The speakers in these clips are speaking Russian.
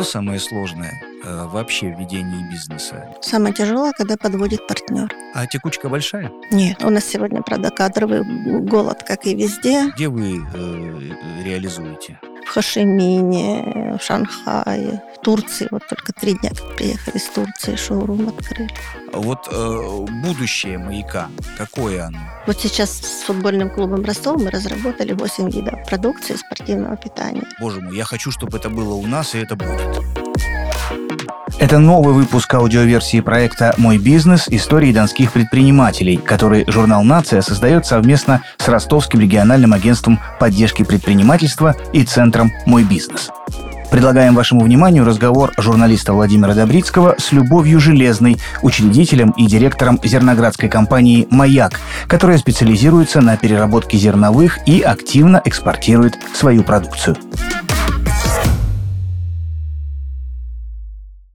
Что самое сложное э, вообще в ведении бизнеса? Самое тяжелое, когда подводит партнер. А текучка большая? Нет, у нас сегодня, правда, кадровый голод, как и везде. Где вы э, реализуете? В Хошимине, в Шанхае, в Турции. Вот только три дня как приехали из Турции, шоурум открыли. Вот э, будущее маяка, какое оно? Вот сейчас с футбольным клубом Ростов мы разработали 8 видов продукции спортивного питания. Боже мой, я хочу, чтобы это было у нас, и это будет. Это новый выпуск аудиоверсии проекта «Мой бизнес. Истории донских предпринимателей», который журнал «Нация» создает совместно с Ростовским региональным агентством поддержки предпринимательства и Центром «Мой бизнес». Предлагаем вашему вниманию разговор журналиста Владимира Добрицкого с Любовью Железной, учредителем и директором зерноградской компании «Маяк», которая специализируется на переработке зерновых и активно экспортирует свою продукцию.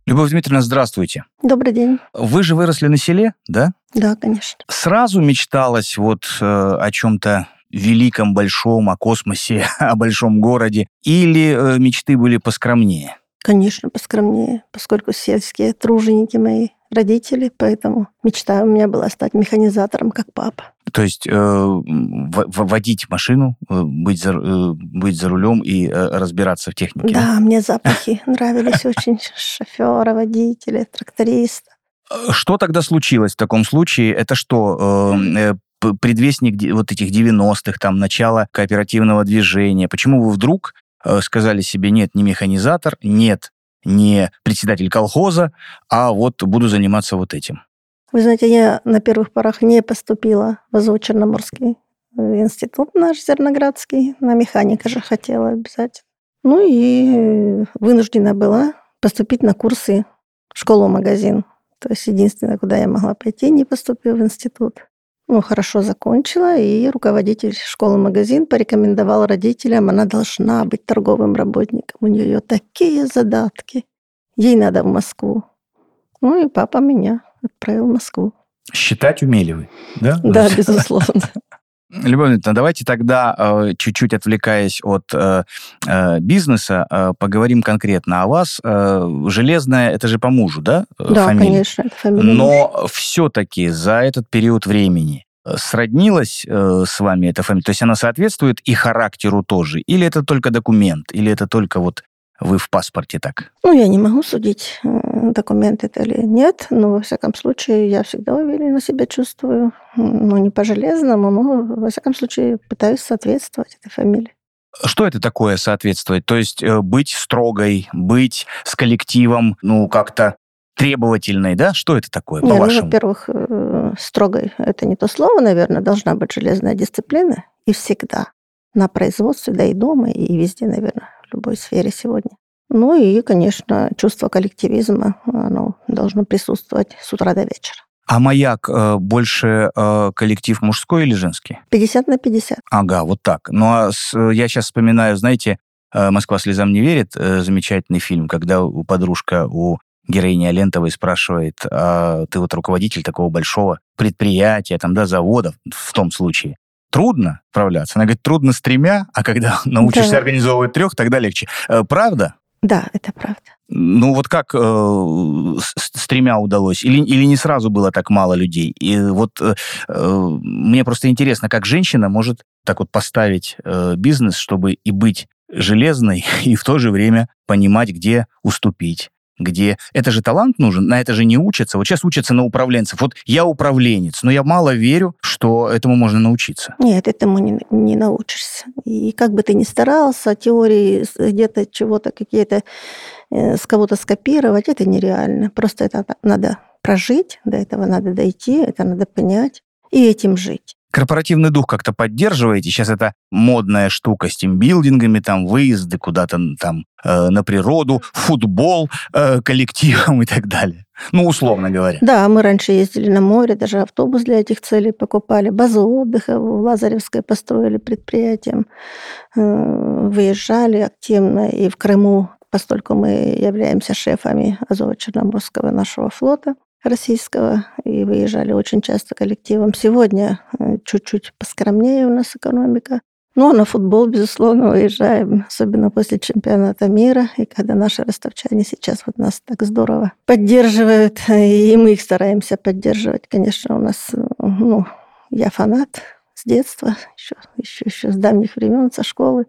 Любовь Дмитриевна, здравствуйте. Добрый день. Вы же выросли на селе, да? Да, конечно. Сразу мечталось вот э, о чем-то великом, большом, о космосе, о большом городе? Или э, мечты были поскромнее? Конечно, поскромнее, поскольку сельские труженики мои родители, поэтому мечта у меня была стать механизатором, как папа. То есть э, водить машину, э, быть за, э, быть за рулем и э, разбираться в технике? Да, мне запахи нравились очень. Шофера, водителя, тракториста. Э, что тогда случилось в таком случае? Это что, э, э предвестник вот этих 90-х, там, начала кооперативного движения? Почему вы вдруг сказали себе, нет, не механизатор, нет, не председатель колхоза, а вот буду заниматься вот этим? Вы знаете, я на первых порах не поступила в Азово-Черноморский институт наш Зерноградский. На механика же хотела обязательно. Ну и вынуждена была поступить на курсы школу-магазин. То есть единственное, куда я могла пойти, не поступив в институт ну, хорошо закончила, и руководитель школы-магазин порекомендовал родителям, она должна быть торговым работником. У нее такие задатки. Ей надо в Москву. Ну и папа меня отправил в Москву. Считать умели вы, да? Да, безусловно. Любовь Ильинична, давайте тогда, э, чуть-чуть отвлекаясь от э, э, бизнеса, поговорим конкретно о вас. Железная, это же по мужу, да? Да, фамилия? конечно, это фамилия. Но все-таки за этот период времени сроднилась с вами эта фамилия? То есть она соответствует и характеру тоже? Или это только документ? Или это только вот вы в паспорте так? Ну, я не могу судить, документ это или нет, но, во всяком случае, я всегда уверенно себя чувствую. Ну, не по-железному, но, во всяком случае, пытаюсь соответствовать этой фамилии. Что это такое соответствовать? То есть э, быть строгой, быть с коллективом, ну, как-то требовательной, да? Что это такое, не, по-вашему? Ну, во-первых, э, строгой – это не то слово, наверное. Должна быть железная дисциплина. И всегда. На производстве, да и дома, и везде, наверное в любой сфере сегодня. Ну и, конечно, чувство коллективизма, оно должно присутствовать с утра до вечера. А маяк э, больше э, коллектив мужской или женский? 50 на 50. Ага, вот так. Ну а с, я сейчас вспоминаю, знаете, э, «Москва слезам не верит», э, замечательный фильм, когда у подружка у героини Алентовой спрашивает, а ты вот руководитель такого большого предприятия, там, да, завода, в том случае трудно справляться. Она говорит, трудно с тремя, а когда научишься да. организовывать трех, тогда легче. Э, правда? Да, это правда. Ну вот как э, с, с тремя удалось? Или, или не сразу было так мало людей? И вот э, э, мне просто интересно, как женщина может так вот поставить э, бизнес, чтобы и быть железной, и в то же время понимать, где уступить, где это же талант нужен, на это же не учатся. Вот сейчас учатся на управленцев. Вот я управленец, но я мало верю, что этому можно научиться. Нет, этому не, не научишься. И как бы ты ни старался, теории где-то чего-то, какие-то э, с кого-то скопировать, это нереально. Просто это надо прожить, до этого надо дойти, это надо понять и этим жить корпоративный дух как-то поддерживаете? Сейчас это модная штука с тимбилдингами, там выезды куда-то там э, на природу, футбол э, коллективом и так далее. Ну, условно говоря. Да, мы раньше ездили на море, даже автобус для этих целей покупали, базу отдыха в Лазаревской построили предприятием, э, выезжали активно и в Крыму, поскольку мы являемся шефами Азово-Черноморского нашего флота, российского и выезжали очень часто коллективом. Сегодня э, чуть-чуть поскромнее у нас экономика. Ну, а на футбол, безусловно, выезжаем, особенно после чемпионата мира. И когда наши ростовчане сейчас вот нас так здорово поддерживают, и мы их стараемся поддерживать. Конечно, у нас, ну, я фанат с детства, еще, еще, еще с давних времен, со школы.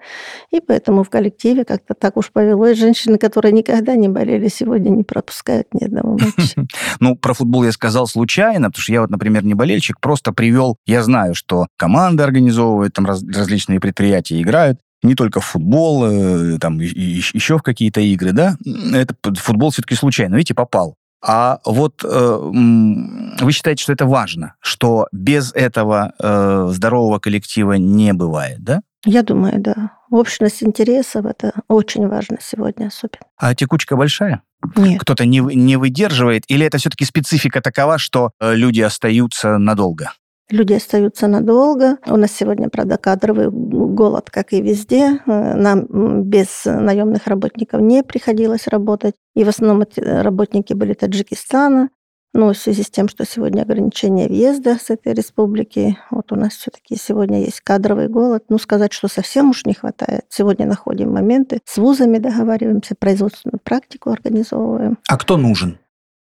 И поэтому в коллективе как-то так уж повелось. Женщины, которые никогда не болели, сегодня не пропускают ни одного матча. Ну, про футбол я сказал случайно, потому что я вот, например, не болельщик, просто привел, я знаю, что команда организовывает, там различные предприятия играют, не только в футбол, э, там еще в какие-то игры, да, это футбол все-таки случайно, видите, попал. А вот э, вы считаете, что это важно, что без этого э, здорового коллектива не бывает, да? Я думаю, да. Общность интересов – это очень важно сегодня особенно. А текучка большая? Нет. Кто-то не, не выдерживает? Или это все-таки специфика такова, что э, люди остаются надолго? Люди остаются надолго. У нас сегодня, правда, кадровый голод, как и везде. Э, нам без наемных работников не приходилось работать. И в основном эти работники были Таджикистана. Но в связи с тем, что сегодня ограничение въезда с этой республики, вот у нас все-таки сегодня есть кадровый голод. Ну, сказать, что совсем уж не хватает. Сегодня находим моменты, с вузами договариваемся, производственную практику организовываем. А кто нужен?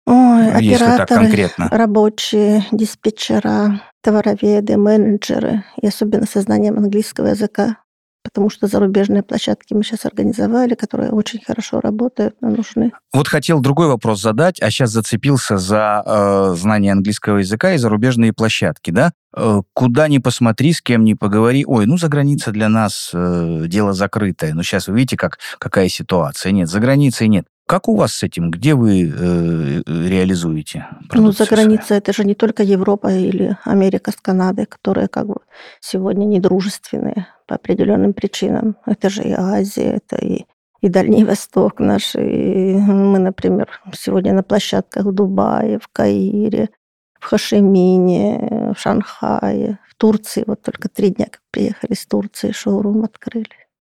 Ой, Если операторы, рабочие, диспетчера, товароведы, менеджеры, и особенно со знанием английского языка, потому что зарубежные площадки мы сейчас организовали, которые очень хорошо работают, но нужны. Вот хотел другой вопрос задать, а сейчас зацепился за э, знание английского языка и зарубежные площадки, да? Э, куда ни посмотри, с кем ни поговори, ой, ну за граница для нас э, дело закрытое. Но сейчас вы видите, как, какая ситуация. Нет, за границей нет. Как у вас с этим? Где вы э, реализуете Ну, за границей это же не только Европа или Америка с Канадой, которые как бы сегодня недружественные по определенным причинам. Это же и Азия, это и, и Дальний Восток наш. И мы, например, сегодня на площадках в Дубае, в Каире, в Хашимине, в Шанхае, в Турции. Вот только три дня как приехали с Турции, шоурум открыли.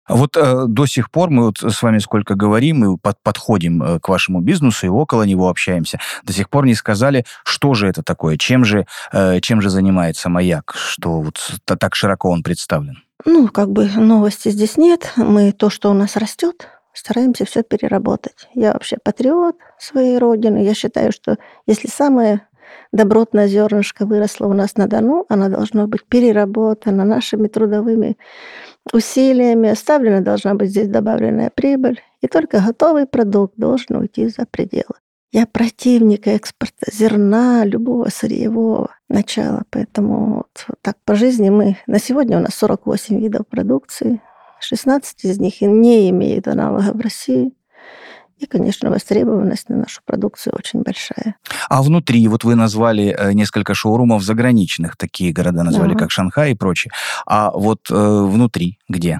Вот э, до сих пор мы вот с вами сколько говорим и под, подходим э, к вашему бизнесу и около него общаемся, до сих пор не сказали, что же это такое, чем же, э, чем же занимается «Маяк», что вот так широко он представлен. Ну, как бы новости здесь нет. Мы то, что у нас растет, стараемся все переработать. Я вообще патриот своей родины. Я считаю, что если самое добротное зернышко выросло у нас на Дону, оно должно быть переработано нашими трудовыми усилиями. Оставлена должна быть здесь добавленная прибыль, и только готовый продукт должен уйти за пределы. Я противник экспорта зерна, любого сырьевого начала, поэтому вот, так по жизни мы... На сегодня у нас 48 видов продукции, 16 из них не имеют аналога в России. И, конечно, востребованность на нашу продукцию очень большая. А внутри, вот вы назвали э, несколько шоурумов заграничных, такие города назвали, да. как Шанхай и прочее. А вот э, внутри где?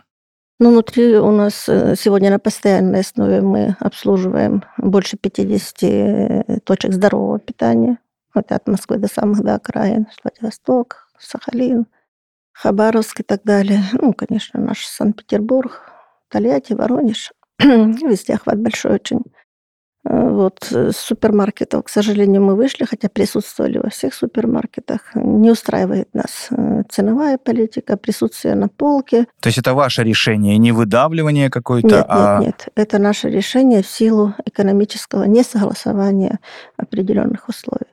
Ну, внутри у нас э, сегодня на постоянной основе мы обслуживаем больше 50 э, точек здорового питания. Вот от Москвы до самых до окраин. Владивосток, Сахалин, Хабаровск и так далее. Ну, конечно, наш Санкт-Петербург, Тольятти, Воронеж. Везде охват большой очень. Э, вот с супермаркетов, к сожалению, мы вышли, хотя присутствовали во всех супермаркетах. Не устраивает нас э, ценовая политика, присутствие на полке. То есть это ваше решение, не выдавливание какое-то? Нет, а... нет, нет. Это наше решение в силу экономического несогласования определенных условий.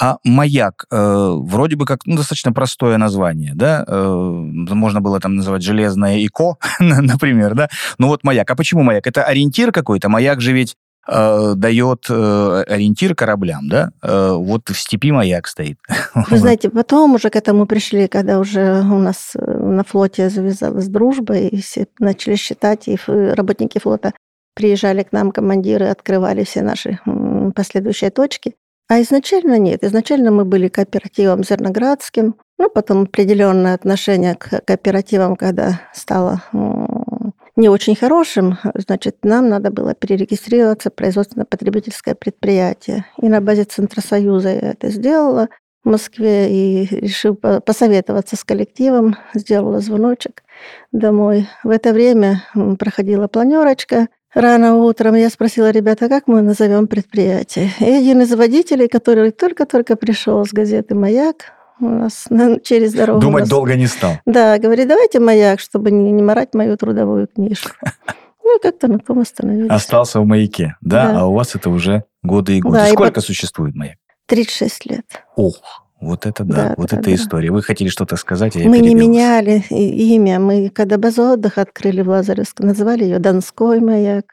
А маяк э, вроде бы как ну, достаточно простое название, да? Э, можно было там называть железное ИКО, например, да? Ну вот маяк. А почему маяк? Это ориентир какой-то? Маяк же ведь э, дает э, ориентир кораблям, да? Э, вот в степи маяк стоит. Вы знаете, потом уже к этому пришли, когда уже у нас на флоте завязалась дружба, и все начали считать, и работники флота приезжали к нам, командиры, открывали все наши последующие точки. А изначально нет. Изначально мы были кооперативом Зерноградским. Ну, потом определенное отношение к кооперативам, когда стало не очень хорошим, значит, нам надо было перерегистрироваться в производственно-потребительское предприятие. И на базе Центросоюза я это сделала в Москве и решил посоветоваться с коллективом, сделала звоночек домой. В это время проходила планерочка, Рано утром я спросила ребята, как мы назовем предприятие. И один из водителей, который только-только пришел с газеты «Маяк», у нас через дорогу. Думать нас... долго не стал. Да, говорит, давайте маяк, чтобы не, не морать мою трудовую книжку. Ну и как-то на том остановились. Остался в маяке, да? да? А у вас это уже годы и годы. Да, Сколько и существует маяк? 36 лет. Ох, вот это да, да вот да, это да. история. Вы хотели что-то сказать, а я Мы не меняли имя. Мы, когда базу отдыха открыли в Лазаревске, называли ее Донской маяк.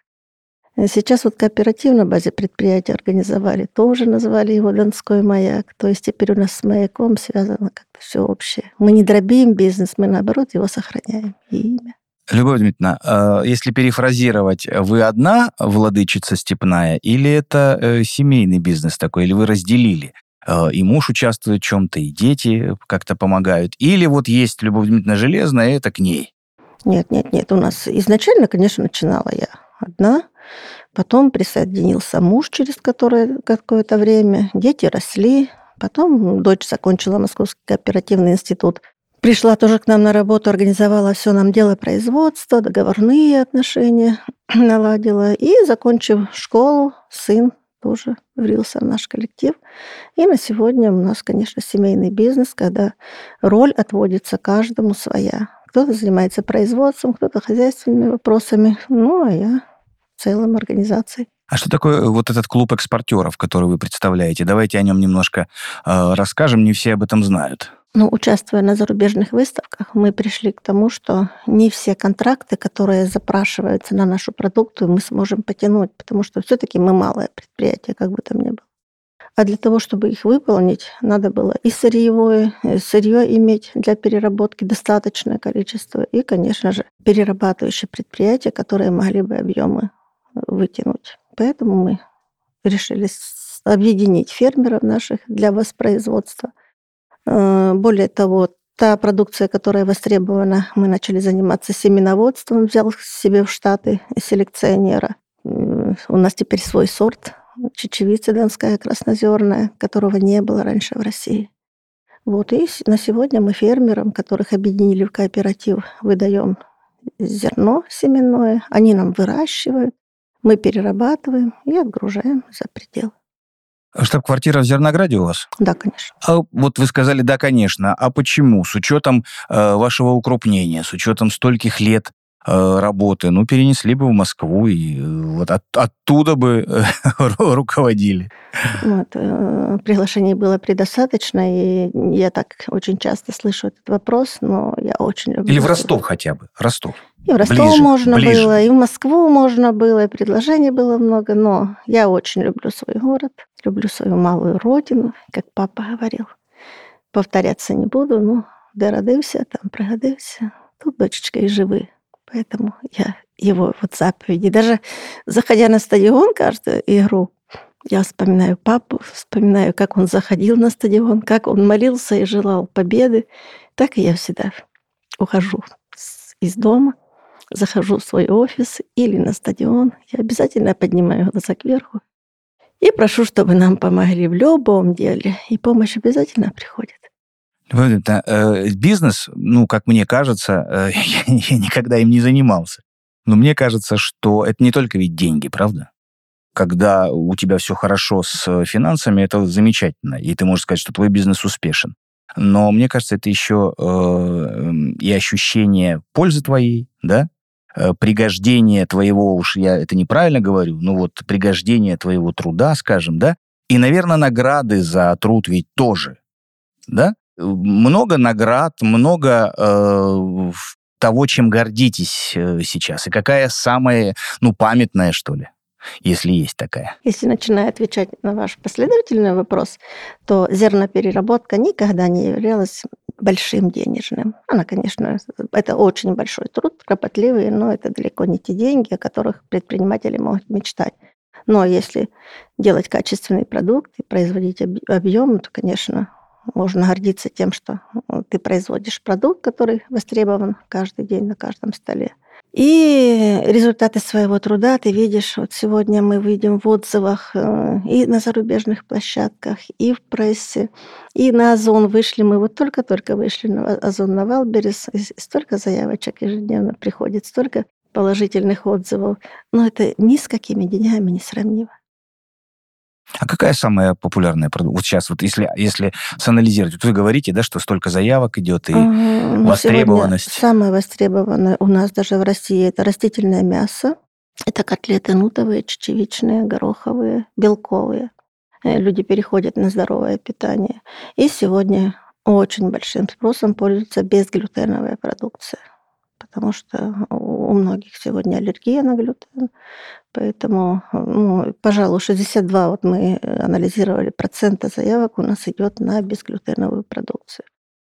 Сейчас вот кооперативно базе предприятия организовали, тоже назвали его Донской маяк. То есть теперь у нас с маяком связано как-то все общее. Мы не дробим бизнес, мы наоборот его сохраняем и имя. Любовь Дмитриевна, э, если перефразировать, вы одна владычица степная или это э, семейный бизнес такой, или вы разделили? Э, и муж участвует в чем-то, и дети как-то помогают. Или вот есть Любовь Дмитриевна Железная, и это к ней? Нет, нет, нет. У нас изначально, конечно, начинала я одна. Потом присоединился муж через которое, какое-то время. Дети росли. Потом дочь закончила Московский кооперативный институт. Пришла тоже к нам на работу, организовала все нам дело производства, договорные отношения наладила. И, закончив школу, сын тоже влился в наш коллектив. И на сегодня у нас, конечно, семейный бизнес, когда роль отводится каждому своя. Кто-то занимается производством, кто-то хозяйственными вопросами, ну, а я целым организацией. А что такое вот этот клуб экспортеров, который вы представляете? Давайте о нем немножко э, расскажем, не все об этом знают. Ну, участвуя на зарубежных выставках, мы пришли к тому, что не все контракты, которые запрашиваются на нашу продукцию, мы сможем потянуть, потому что все-таки мы малое предприятие, как бы там ни было. А для того, чтобы их выполнить, надо было и сырьевое, и сырье иметь для переработки достаточное количество, и, конечно же, перерабатывающие предприятия, которые могли бы объемы вытянуть. Поэтому мы решили объединить фермеров наших для воспроизводства – Э, более того, та продукция, которая востребована, мы начали заниматься семеноводством, взял себе в штаты селекционера. У нас теперь свой сорт чечевица донская краснозерная, которого не было раньше в России. Вот, и на сегодня мы фермерам, которых объединили в кооператив, выдаем зерно семенное, они нам выращивают, мы перерабатываем и отгружаем за пределы. Штаб-квартира в Зернограде у вас? Да, конечно. А вот вы сказали, да, конечно. А почему? С учетом э, вашего укрупнения, с учетом стольких лет работы, ну, перенесли бы в Москву и э, вот от, оттуда бы э, руководили. Вот, приглашений было предостаточно, и я так очень часто слышу этот вопрос, но я очень люблю... Или в Ростов хотя бы, Ростов. И в Ростов ближе, можно ближе. было, и в Москву можно было, и предложений было много, но я очень люблю свой город, люблю свою малую родину, как папа говорил. Повторяться не буду, но де родився, там пригодився. Тут, дочечка, и живы. Поэтому я его вот заповеди. Даже заходя на стадион каждую игру, я вспоминаю папу, вспоминаю, как он заходил на стадион, как он молился и желал победы. Так и я всегда ухожу из дома, захожу в свой офис или на стадион. Я обязательно поднимаю глаза кверху и прошу, чтобы нам помогли в любом деле. И помощь обязательно приходит. Э, бизнес, ну, как мне кажется, э, я никогда им не занимался. Но мне кажется, что это не только ведь деньги, правда? Когда у тебя все хорошо с финансами, это замечательно, и ты можешь сказать, что твой бизнес успешен. Но мне кажется, это еще э, и ощущение пользы твоей, да, пригождение твоего, уж я это неправильно говорю, ну вот пригождение твоего труда, скажем, да, и, наверное, награды за труд ведь тоже, да? Много наград, много э, того, чем гордитесь э, сейчас, и какая самая, ну, памятная, что ли? если есть такая? Если начиная отвечать на ваш последовательный вопрос, то зернопереработка никогда не являлась большим денежным. Она, конечно, это очень большой труд, кропотливый, но это далеко не те деньги, о которых предприниматели могут мечтать. Но если делать качественный продукт и производить объем, то, конечно, можно гордиться тем, что ты производишь продукт, который востребован каждый день на каждом столе. И результаты своего труда ты видишь. Вот сегодня мы видим в отзывах э, и на зарубежных площадках, и в прессе, и на Озон вышли. Мы вот только-только вышли на Озон на Wildberries, столько заявочек ежедневно приходит, столько положительных отзывов. Но это ни с какими деньгами не сравнимо. А какая самая популярная продукция? Вот сейчас, вот если, если санализировать, вот вы говорите, да, что столько заявок идет и ага, востребованность. Самое востребованное у нас даже в России это растительное мясо. Это котлеты нутовые, чечевичные, гороховые, белковые. Э, люди переходят на здоровое питание. И сегодня очень большим спросом пользуется безглютеновая продукция потому что у многих сегодня аллергия на глютен. Поэтому, ну, пожалуй, 62 вот мы анализировали процента заявок у нас идет на безглютеновую продукцию.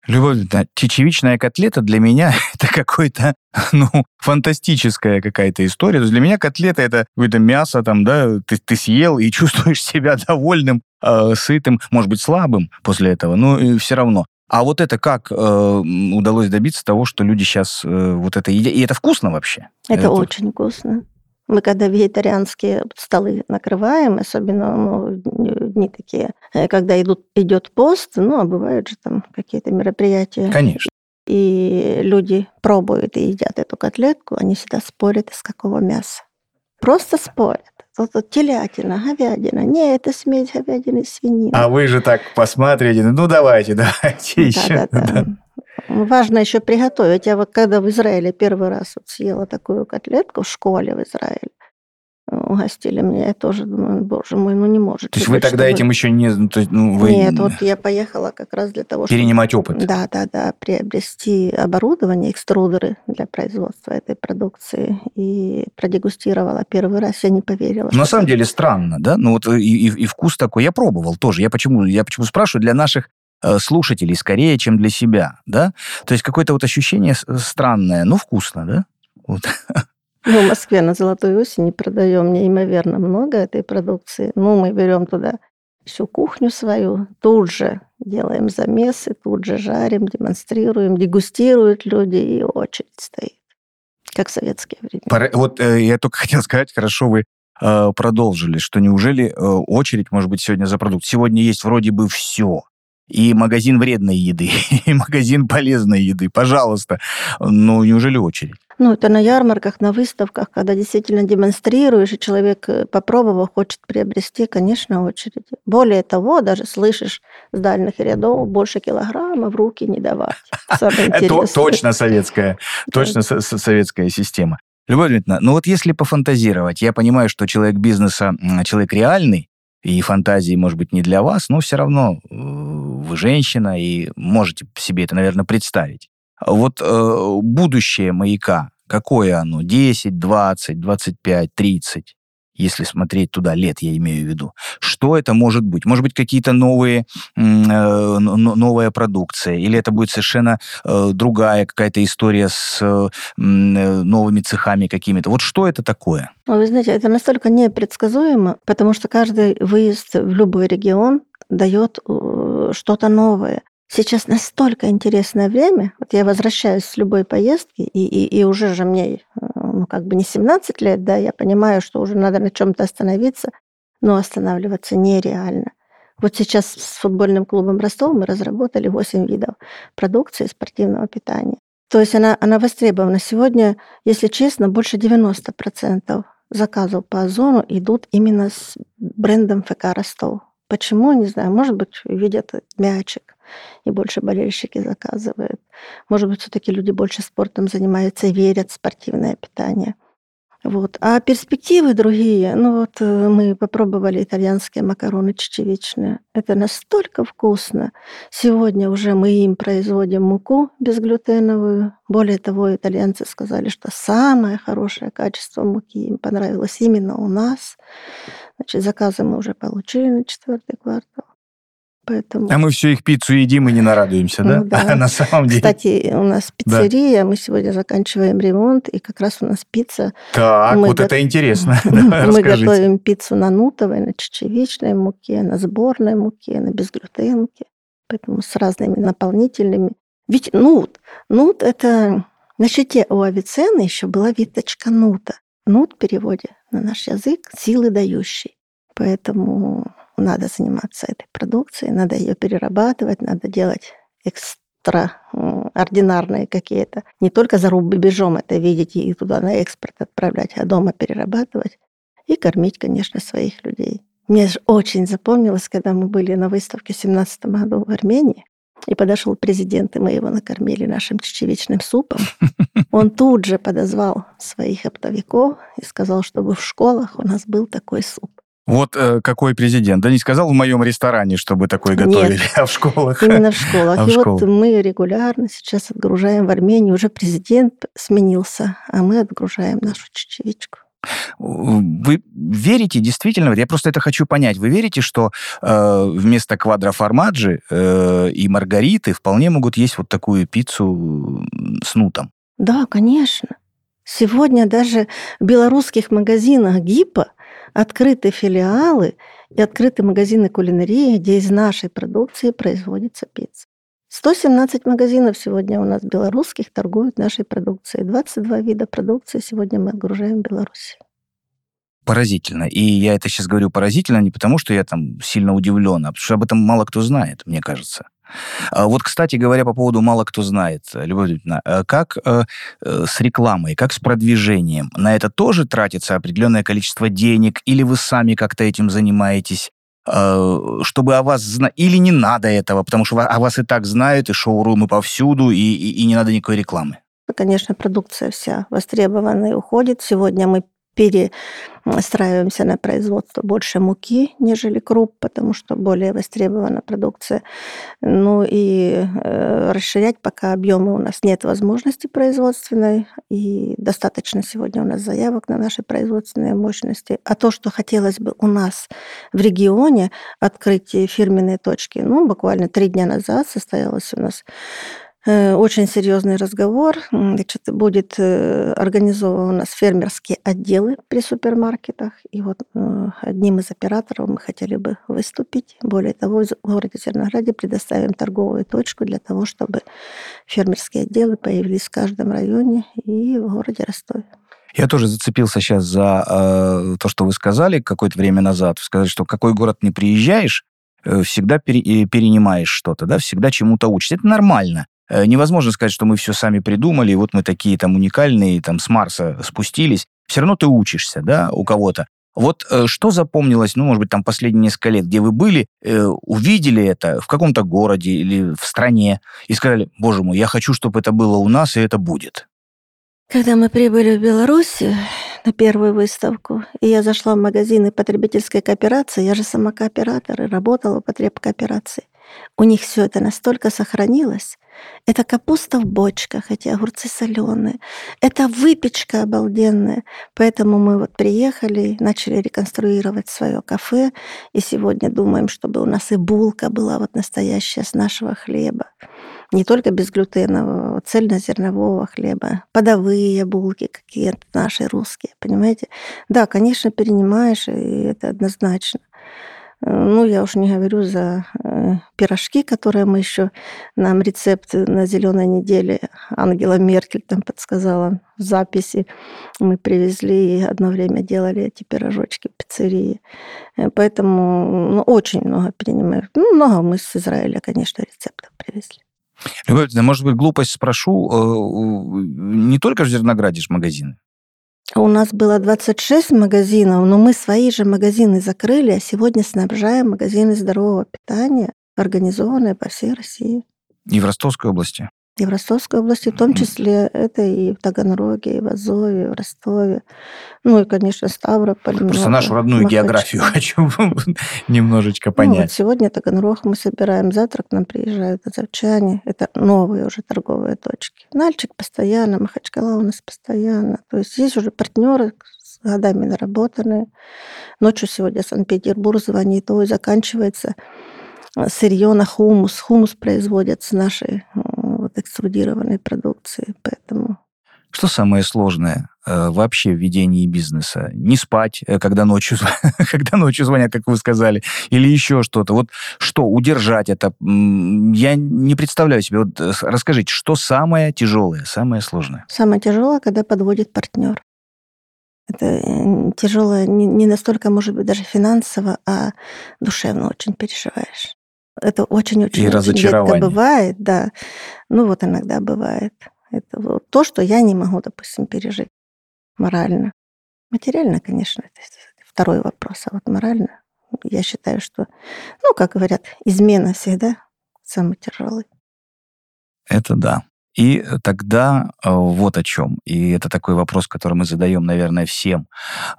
Любовь, да, чечевичная котлета для меня это какой-то, ну, фантастическая какая-то история. То есть для меня котлета это какое-то мясо там, да, ты, ты съел и чувствуешь себя довольным, э, сытым, может быть, слабым после этого, но все равно. А вот это как э, удалось добиться того, что люди сейчас э, вот это едят? И это вкусно вообще? Это, это очень вкусно. Мы когда вегетарианские столы накрываем, особенно ну, дни такие, э, когда идут, идет пост, ну, а бывают же там какие-то мероприятия. Конечно. И люди пробуют и едят эту котлетку, они всегда спорят, из какого мяса. Просто спорят. Вот, вот телятина, говядина. Не, это смесь говядины и свинины. А вы же так посмотрите, ну давайте, давайте еще. Да, да, да. Важно еще приготовить. Я вот когда в Израиле первый раз вот съела такую котлетку в школе в Израиле, угостили меня, я тоже думаю, боже мой, ну не может. То есть вы тогда этим еще не... Ну, то есть, ну, вы... Нет, вот я поехала как раз для того, Перенимать чтобы... опыт. Да, да, да, приобрести оборудование, экструдеры для производства этой продукции. И продегустировала первый раз, я не поверила. На самом деле странно, да? Ну вот и, и, и вкус такой, я пробовал тоже. Я почему, я почему спрашиваю, для наших э, слушателей скорее, чем для себя, да? То есть какое-то вот ощущение странное, но вкусно, да? Вот. Мы в Москве на Золотой осени продаем неимоверно много этой продукции. Ну, мы берем туда всю кухню свою, тут же делаем замесы, тут же жарим, демонстрируем, дегустируют люди, и очередь стоит, как в советские времена. Вот э, я только хотел сказать, хорошо вы э, продолжили, что неужели э, очередь может быть сегодня за продукт? Сегодня есть вроде бы все и магазин вредной еды, и магазин полезной еды. Пожалуйста. Ну, неужели очередь? Ну, это на ярмарках, на выставках, когда действительно демонстрируешь, и человек, э, попробовав, хочет приобрести, конечно, очередь. Более того, даже слышишь с дальних рядов, больше килограмма в руки не давать. Это точно советская, точно советская система. Любовь Дмитриевна, ну вот если пофантазировать, я понимаю, что человек бизнеса, человек реальный, и фантазии, может быть, не для вас, но все равно э, вы женщина и можете себе это, наверное, представить. Вот э, будущее маяка, какое оно? 10, 20, 25, 30? если смотреть туда, лет я имею в виду. Что это может быть? Может быть, какие-то новые, э, новая продукция? Или это будет совершенно э, другая какая-то история с э, новыми цехами какими-то? Вот что это такое? Вы знаете, это настолько непредсказуемо, потому что каждый выезд в любой регион дает что-то новое. Сейчас настолько интересное время. Вот я возвращаюсь с любой поездки, и, и, и уже же мне ну, как бы не 17 лет, да, я понимаю, что уже надо на чем-то остановиться, но останавливаться нереально. Вот сейчас с футбольным клубом Ростов мы разработали 8 видов продукции спортивного питания. То есть она, она востребована. Сегодня, если честно, больше 90% заказов по озону идут именно с брендом ФК Ростов. Почему, не знаю. Может быть, видят мячик, и больше болельщики заказывают. Может быть, все-таки люди больше спортом занимаются и верят в спортивное питание. Вот. А перспективы другие, ну вот э, мы попробовали итальянские макароны чечевичные. Это настолько вкусно. Сегодня уже мы им производим муку безглютеновую. Более того, итальянцы сказали, что самое хорошее качество муки им понравилось именно у нас. Значит, заказы мы уже получили на четвертый квартал. Поэтому... А мы всю их пиццу едим и не нарадуемся, да? Ну, да. На самом деле... Кстати, у нас пиццерия, да. мы сегодня заканчиваем ремонт, и как раз у нас пицца... Так, мы вот го... это интересно. мы готовим пиццу на нутовой, на чечевичной муке, на сборной муке, на безглютенке. Поэтому с разными наполнительными. Ведь нут, нут это... На щите у Авиценны еще была виточка нута. Нут в переводе на наш язык силы дающий. Поэтому надо заниматься этой продукцией, надо ее перерабатывать, надо делать экстра ординарные какие-то. Не только за рубежом это видеть и туда на экспорт отправлять, а дома перерабатывать и кормить, конечно, своих людей. Мне же очень запомнилось, когда мы были на выставке в 17 году в Армении, и подошел президент, и мы его накормили нашим чечевичным супом. Он тут же подозвал своих оптовиков и сказал, чтобы в школах у нас был такой суп. Вот э, какой президент? Да не сказал в моем ресторане, чтобы такой готовили, Нет, а в школах. Именно в школах. А и в вот мы регулярно сейчас отгружаем в Армении. Уже президент сменился, а мы отгружаем нашу чечевичку. Вы верите действительно, я просто это хочу понять, вы верите, что э, вместо квадроформаджи э, и маргариты вполне могут есть вот такую пиццу с нутом? Да, конечно. Сегодня даже в белорусских магазинах ГИПа открыты филиалы и открыты магазины кулинарии, где из нашей продукции производится пицца. 117 магазинов сегодня у нас белорусских торгуют нашей продукцией. 22 вида продукции сегодня мы отгружаем в Беларуси. Поразительно. И я это сейчас говорю поразительно не потому, что я там сильно удивлен, а потому что об этом мало кто знает, мне кажется. А вот, кстати говоря, по поводу мало кто знает, Любовь Дмитриевна, э, как э, э, с рекламой, как с продвижением? На это тоже тратится определенное количество денег, или вы сами как-то этим занимаетесь? Чтобы о вас знали, или не надо этого, потому что о вас и так знают, и шоурумы повсюду, и, и, и не надо никакой рекламы? Конечно, продукция вся востребована и уходит. Сегодня мы перестраиваемся на производство больше муки, нежели круп, потому что более востребована продукция. Ну и э, расширять пока объемы у нас нет возможности производственной, и достаточно сегодня у нас заявок на наши производственные мощности. А то, что хотелось бы у нас в регионе открыть фирменные точки, ну, буквально три дня назад состоялось у нас очень серьезный разговор. Значит, будет э, организован у нас фермерские отделы при супермаркетах. И вот э, одним из операторов мы хотели бы выступить. Более того, в городе Зернограде предоставим торговую точку для того, чтобы фермерские отделы появились в каждом районе и в городе Ростове. Я тоже зацепился сейчас за э, то, что вы сказали какое-то время назад. Сказать, что какой город не приезжаешь, всегда пере, перенимаешь что-то, да, всегда чему-то учишься. Это нормально. Э, невозможно сказать, что мы все сами придумали, и вот мы такие там уникальные, там с Марса спустились. Все равно ты учишься, да, у кого-то. Вот э, что запомнилось, ну, может быть, там последние несколько лет, где вы были, э, увидели это в каком-то городе или в стране и сказали, боже мой, я хочу, чтобы это было у нас, и это будет? Когда мы прибыли в Беларусь на первую выставку, и я зашла в магазины потребительской кооперации, я же сама кооператор и работала в потребкооперации, у них все это настолько сохранилось, это капуста в бочках, эти огурцы соленые. Это выпечка обалденная. Поэтому мы вот приехали, начали реконструировать свое кафе. И сегодня думаем, чтобы у нас и булка была вот настоящая с нашего хлеба. Не только безглютенового, цельнозернового хлеба, подовые булки какие-то наши русские, понимаете? Да, конечно, перенимаешь, и это однозначно. Э, ну, я уж не говорю за э, пирожки, которые мы еще нам рецепт на зеленой неделе Ангела Меркель там подсказала в записи. Мы привезли и одно время делали эти пирожочки в пиццерии. Э, поэтому ну, очень много перенимаю. Ну, много мы с Израиля, конечно, рецептов привезли. Любовь, может быть, глупость спрошу. Не только в Зернограде же магазины? У нас было 26 магазинов, но мы свои же магазины закрыли, а сегодня снабжаем магазины здорового питания, организованные по всей России. И в Ростовской области? И в Ростовской области, в том числе это и в Таганроге, и в Азове, и в Ростове. Ну и, конечно, Ставрополь. Просто много, нашу родную Махачкала. географию хочу немножечко понять. Ну, вот сегодня Таганрог мы собираем, завтра к нам приезжают азовчане. Это новые уже торговые точки. Нальчик постоянно, Махачкала у нас постоянно. То есть есть уже партнеры, с годами наработанные. Ночью сегодня Санкт-Петербург звонит, ой, заканчивается сырье на хумус. Хумус производят с нашей экструдированной продукции, поэтому... Что самое сложное э, вообще в ведении бизнеса? Не спать, э, когда ночью, когда ночью звонят, как вы сказали, или еще что-то. Вот что, удержать это? Я не представляю себе. Вот э, расскажите, что самое тяжелое, самое сложное? Самое тяжелое, когда подводит партнер. Это тяжелое не, не настолько, может быть, даже финансово, а душевно очень переживаешь. Это очень-очень редко бывает, да. Ну вот иногда бывает. Это вот то, что я не могу, допустим, пережить морально. Материально, конечно, это второй вопрос, а вот морально я считаю, что, ну, как говорят, измена всегда самый тяжелый. Это да. И тогда э, вот о чем. И это такой вопрос, который мы задаем, наверное, всем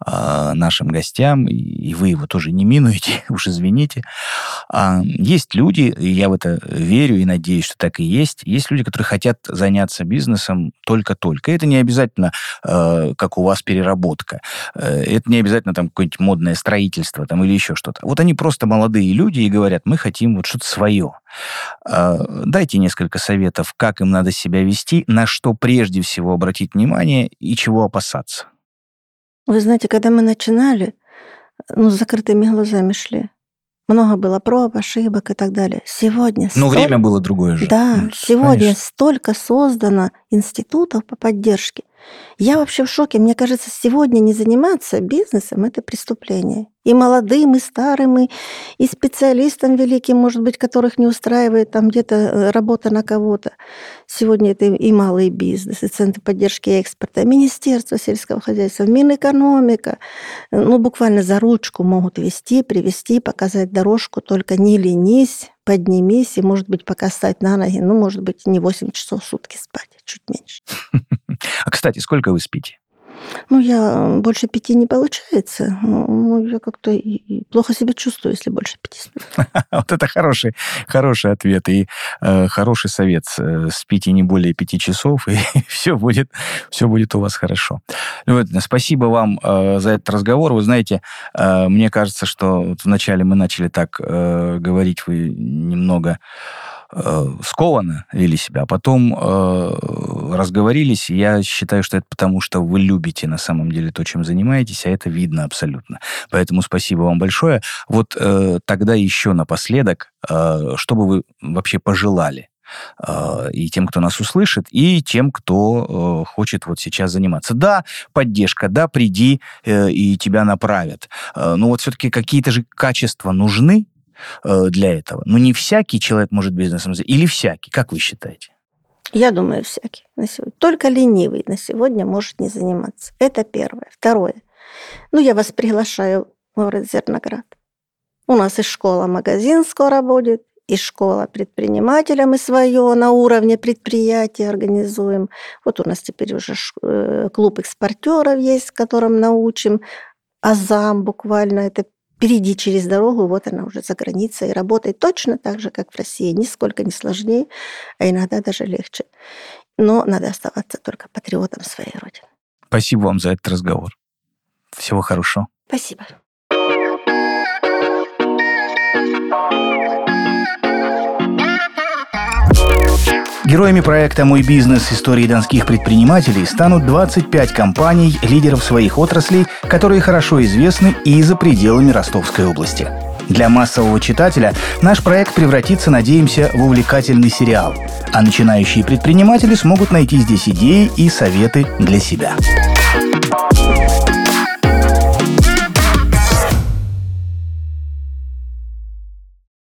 э, нашим гостям, и вы его тоже не минуете, уж извините. А, есть люди, и я в это верю и надеюсь, что так и есть, есть люди, которые хотят заняться бизнесом только-только. Это не обязательно, э, как у вас, переработка. Это не обязательно там какое-нибудь модное строительство там, или еще что-то. Вот они просто молодые люди и говорят, мы хотим вот что-то свое. Дайте несколько советов, как им надо себя вести, на что прежде всего обратить внимание и чего опасаться? Вы знаете, когда мы начинали, ну, с закрытыми глазами шли. Много было проб, ошибок и так далее. Сегодня... Но столь... время было другое же. Да, ну, сегодня конечно. столько создано институтов по поддержке. Я вообще в шоке. Мне кажется, сегодня не заниматься бизнесом – это преступление. И молодым, и старым, и, и специалистам великим, может быть, которых не устраивает там где-то э, работа на кого-то. Сегодня это и малый бизнес, и центры поддержки экспорта, и Министерство сельского хозяйства, Минэкономика. Ну, буквально за ручку могут вести, привести, показать дорожку, только не ленись, поднимись, и, может быть, пока стать на ноги, ну, может быть, не 8 часов в сутки спать, а чуть меньше. А, кстати, сколько вы спите? Ну, я больше пяти не получается. Ну, я как-то плохо себя чувствую, если больше пяти. Вот это хороший, хороший ответ и э, хороший совет. Э, спите не более пяти часов, и все будет, все будет у вас хорошо. Ну, спасибо вам э, за этот разговор. Вы знаете, э, мне кажется, что вот вначале мы начали так э, говорить, вы немного э, скованно вели себя, а потом э, разговорились. Я считаю, что это потому, что вы любите на самом деле то, чем занимаетесь, а это видно абсолютно. Поэтому спасибо вам большое. Вот э, тогда еще напоследок, э, что бы вы вообще пожелали э, и тем, кто нас услышит, и тем, кто э, хочет вот сейчас заниматься. Да, поддержка, да, приди э, и тебя направят. Но вот все-таки какие-то же качества нужны, для этого. Но не всякий человек может бизнесом заниматься. Или всякий, как вы считаете? Я думаю, всякий на сегодня. Только ленивый на сегодня может не заниматься. Это первое. Второе. Ну, я вас приглашаю в город Зерноград. У нас и школа-магазин скоро будет, и школа предпринимателя мы свое на уровне предприятия организуем. Вот у нас теперь уже э, клуб экспортеров есть, которым научим. Азам буквально это перейди через дорогу, вот она уже за границей, и работает точно так же, как в России, нисколько не сложнее, а иногда даже легче. Но надо оставаться только патриотом своей Родины. Спасибо вам за этот разговор. Всего хорошего. Спасибо. Героями проекта «Мой бизнес. Истории донских предпринимателей» станут 25 компаний, лидеров своих отраслей, которые хорошо известны и за пределами Ростовской области. Для массового читателя наш проект превратится, надеемся, в увлекательный сериал. А начинающие предприниматели смогут найти здесь идеи и советы для себя.